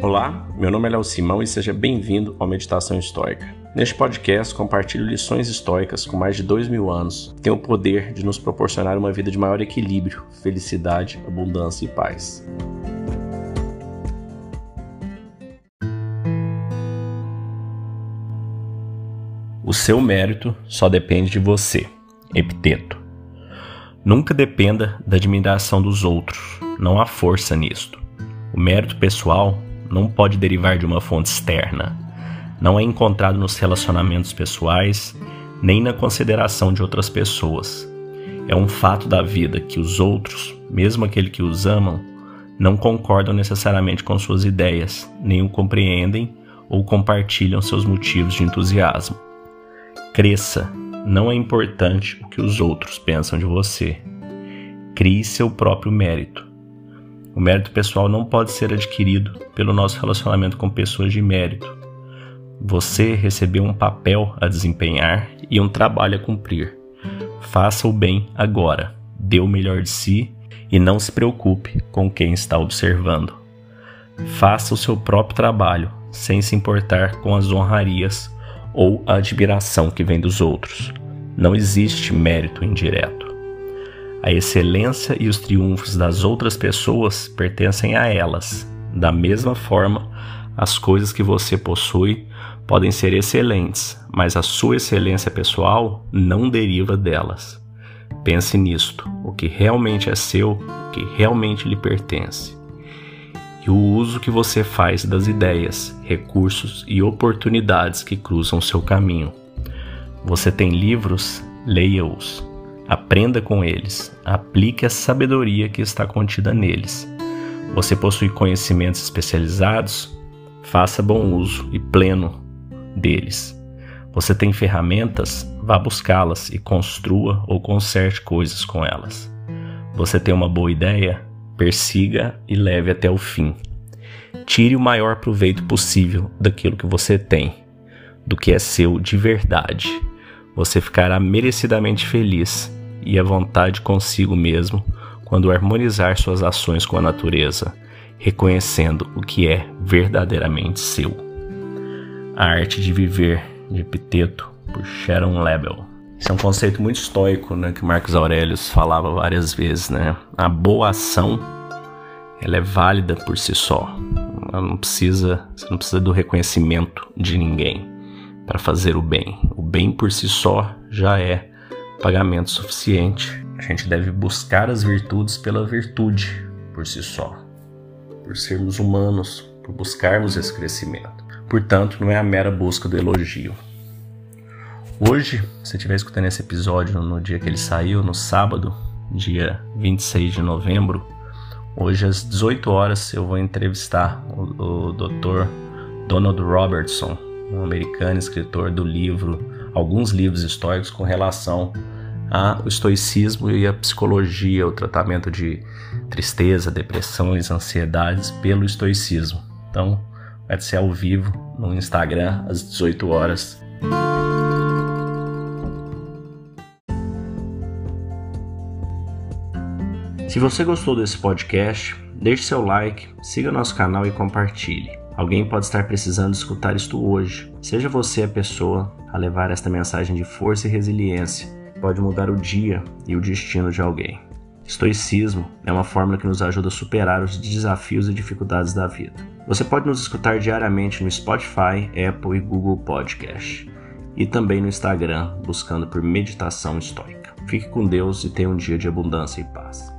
Olá, meu nome é Léo Simão e seja bem-vindo ao Meditação Histórica. Neste podcast, compartilho lições históricas com mais de dois mil anos que têm o poder de nos proporcionar uma vida de maior equilíbrio, felicidade, abundância e paz. O seu mérito só depende de você. Epiteto. Nunca dependa da admiração dos outros, não há força nisto. O mérito pessoal não pode derivar de uma fonte externa. Não é encontrado nos relacionamentos pessoais, nem na consideração de outras pessoas. É um fato da vida que os outros, mesmo aqueles que os amam, não concordam necessariamente com suas ideias, nem o compreendem ou compartilham seus motivos de entusiasmo. Cresça, não é importante o que os outros pensam de você. Crie seu próprio mérito. O mérito pessoal não pode ser adquirido pelo nosso relacionamento com pessoas de mérito. Você recebeu um papel a desempenhar e um trabalho a cumprir. Faça o bem agora, dê o melhor de si e não se preocupe com quem está observando. Faça o seu próprio trabalho, sem se importar com as honrarias ou a admiração que vem dos outros. Não existe mérito indireto. A excelência e os triunfos das outras pessoas pertencem a elas. Da mesma forma, as coisas que você possui podem ser excelentes, mas a sua excelência pessoal não deriva delas. Pense nisto: o que realmente é seu, o que realmente lhe pertence. E o uso que você faz das ideias, recursos e oportunidades que cruzam seu caminho. Você tem livros? Leia-os. Aprenda com eles, aplique a sabedoria que está contida neles. Você possui conhecimentos especializados? Faça bom uso e pleno deles. Você tem ferramentas? Vá buscá-las e construa ou conserte coisas com elas. Você tem uma boa ideia? Persiga e leve até o fim. Tire o maior proveito possível daquilo que você tem, do que é seu de verdade. Você ficará merecidamente feliz e à vontade consigo mesmo quando harmonizar suas ações com a natureza, reconhecendo o que é verdadeiramente seu. A Arte de Viver, de Epiteto, por Sharon Lebel. Esse é um conceito muito estoico, né, que Marcos Aurelius falava várias vezes, né? A boa ação, ela é válida por si só. Ela não precisa, você não precisa do reconhecimento de ninguém para fazer o bem. O bem por si só já é pagamento suficiente. A gente deve buscar as virtudes pela virtude por si só, por sermos humanos, por buscarmos esse crescimento. Portanto, não é a mera busca do elogio. Hoje, se estiver escutando esse episódio no dia que ele saiu, no sábado, dia 26 de novembro, hoje às 18 horas eu vou entrevistar o, o Dr. Donald Robertson, um americano escritor do livro alguns livros históricos com relação ao estoicismo e a psicologia, o tratamento de tristeza, depressões, ansiedades pelo estoicismo. Então, vai ser ao vivo no Instagram às 18 horas. Se você gostou desse podcast, deixe seu like, siga nosso canal e compartilhe. Alguém pode estar precisando escutar isto hoje. Seja você a pessoa a levar esta mensagem de força e resiliência. Pode mudar o dia e o destino de alguém. Estoicismo é uma fórmula que nos ajuda a superar os desafios e dificuldades da vida. Você pode nos escutar diariamente no Spotify, Apple e Google Podcast. E também no Instagram, buscando por Meditação Estoica. Fique com Deus e tenha um dia de abundância e paz.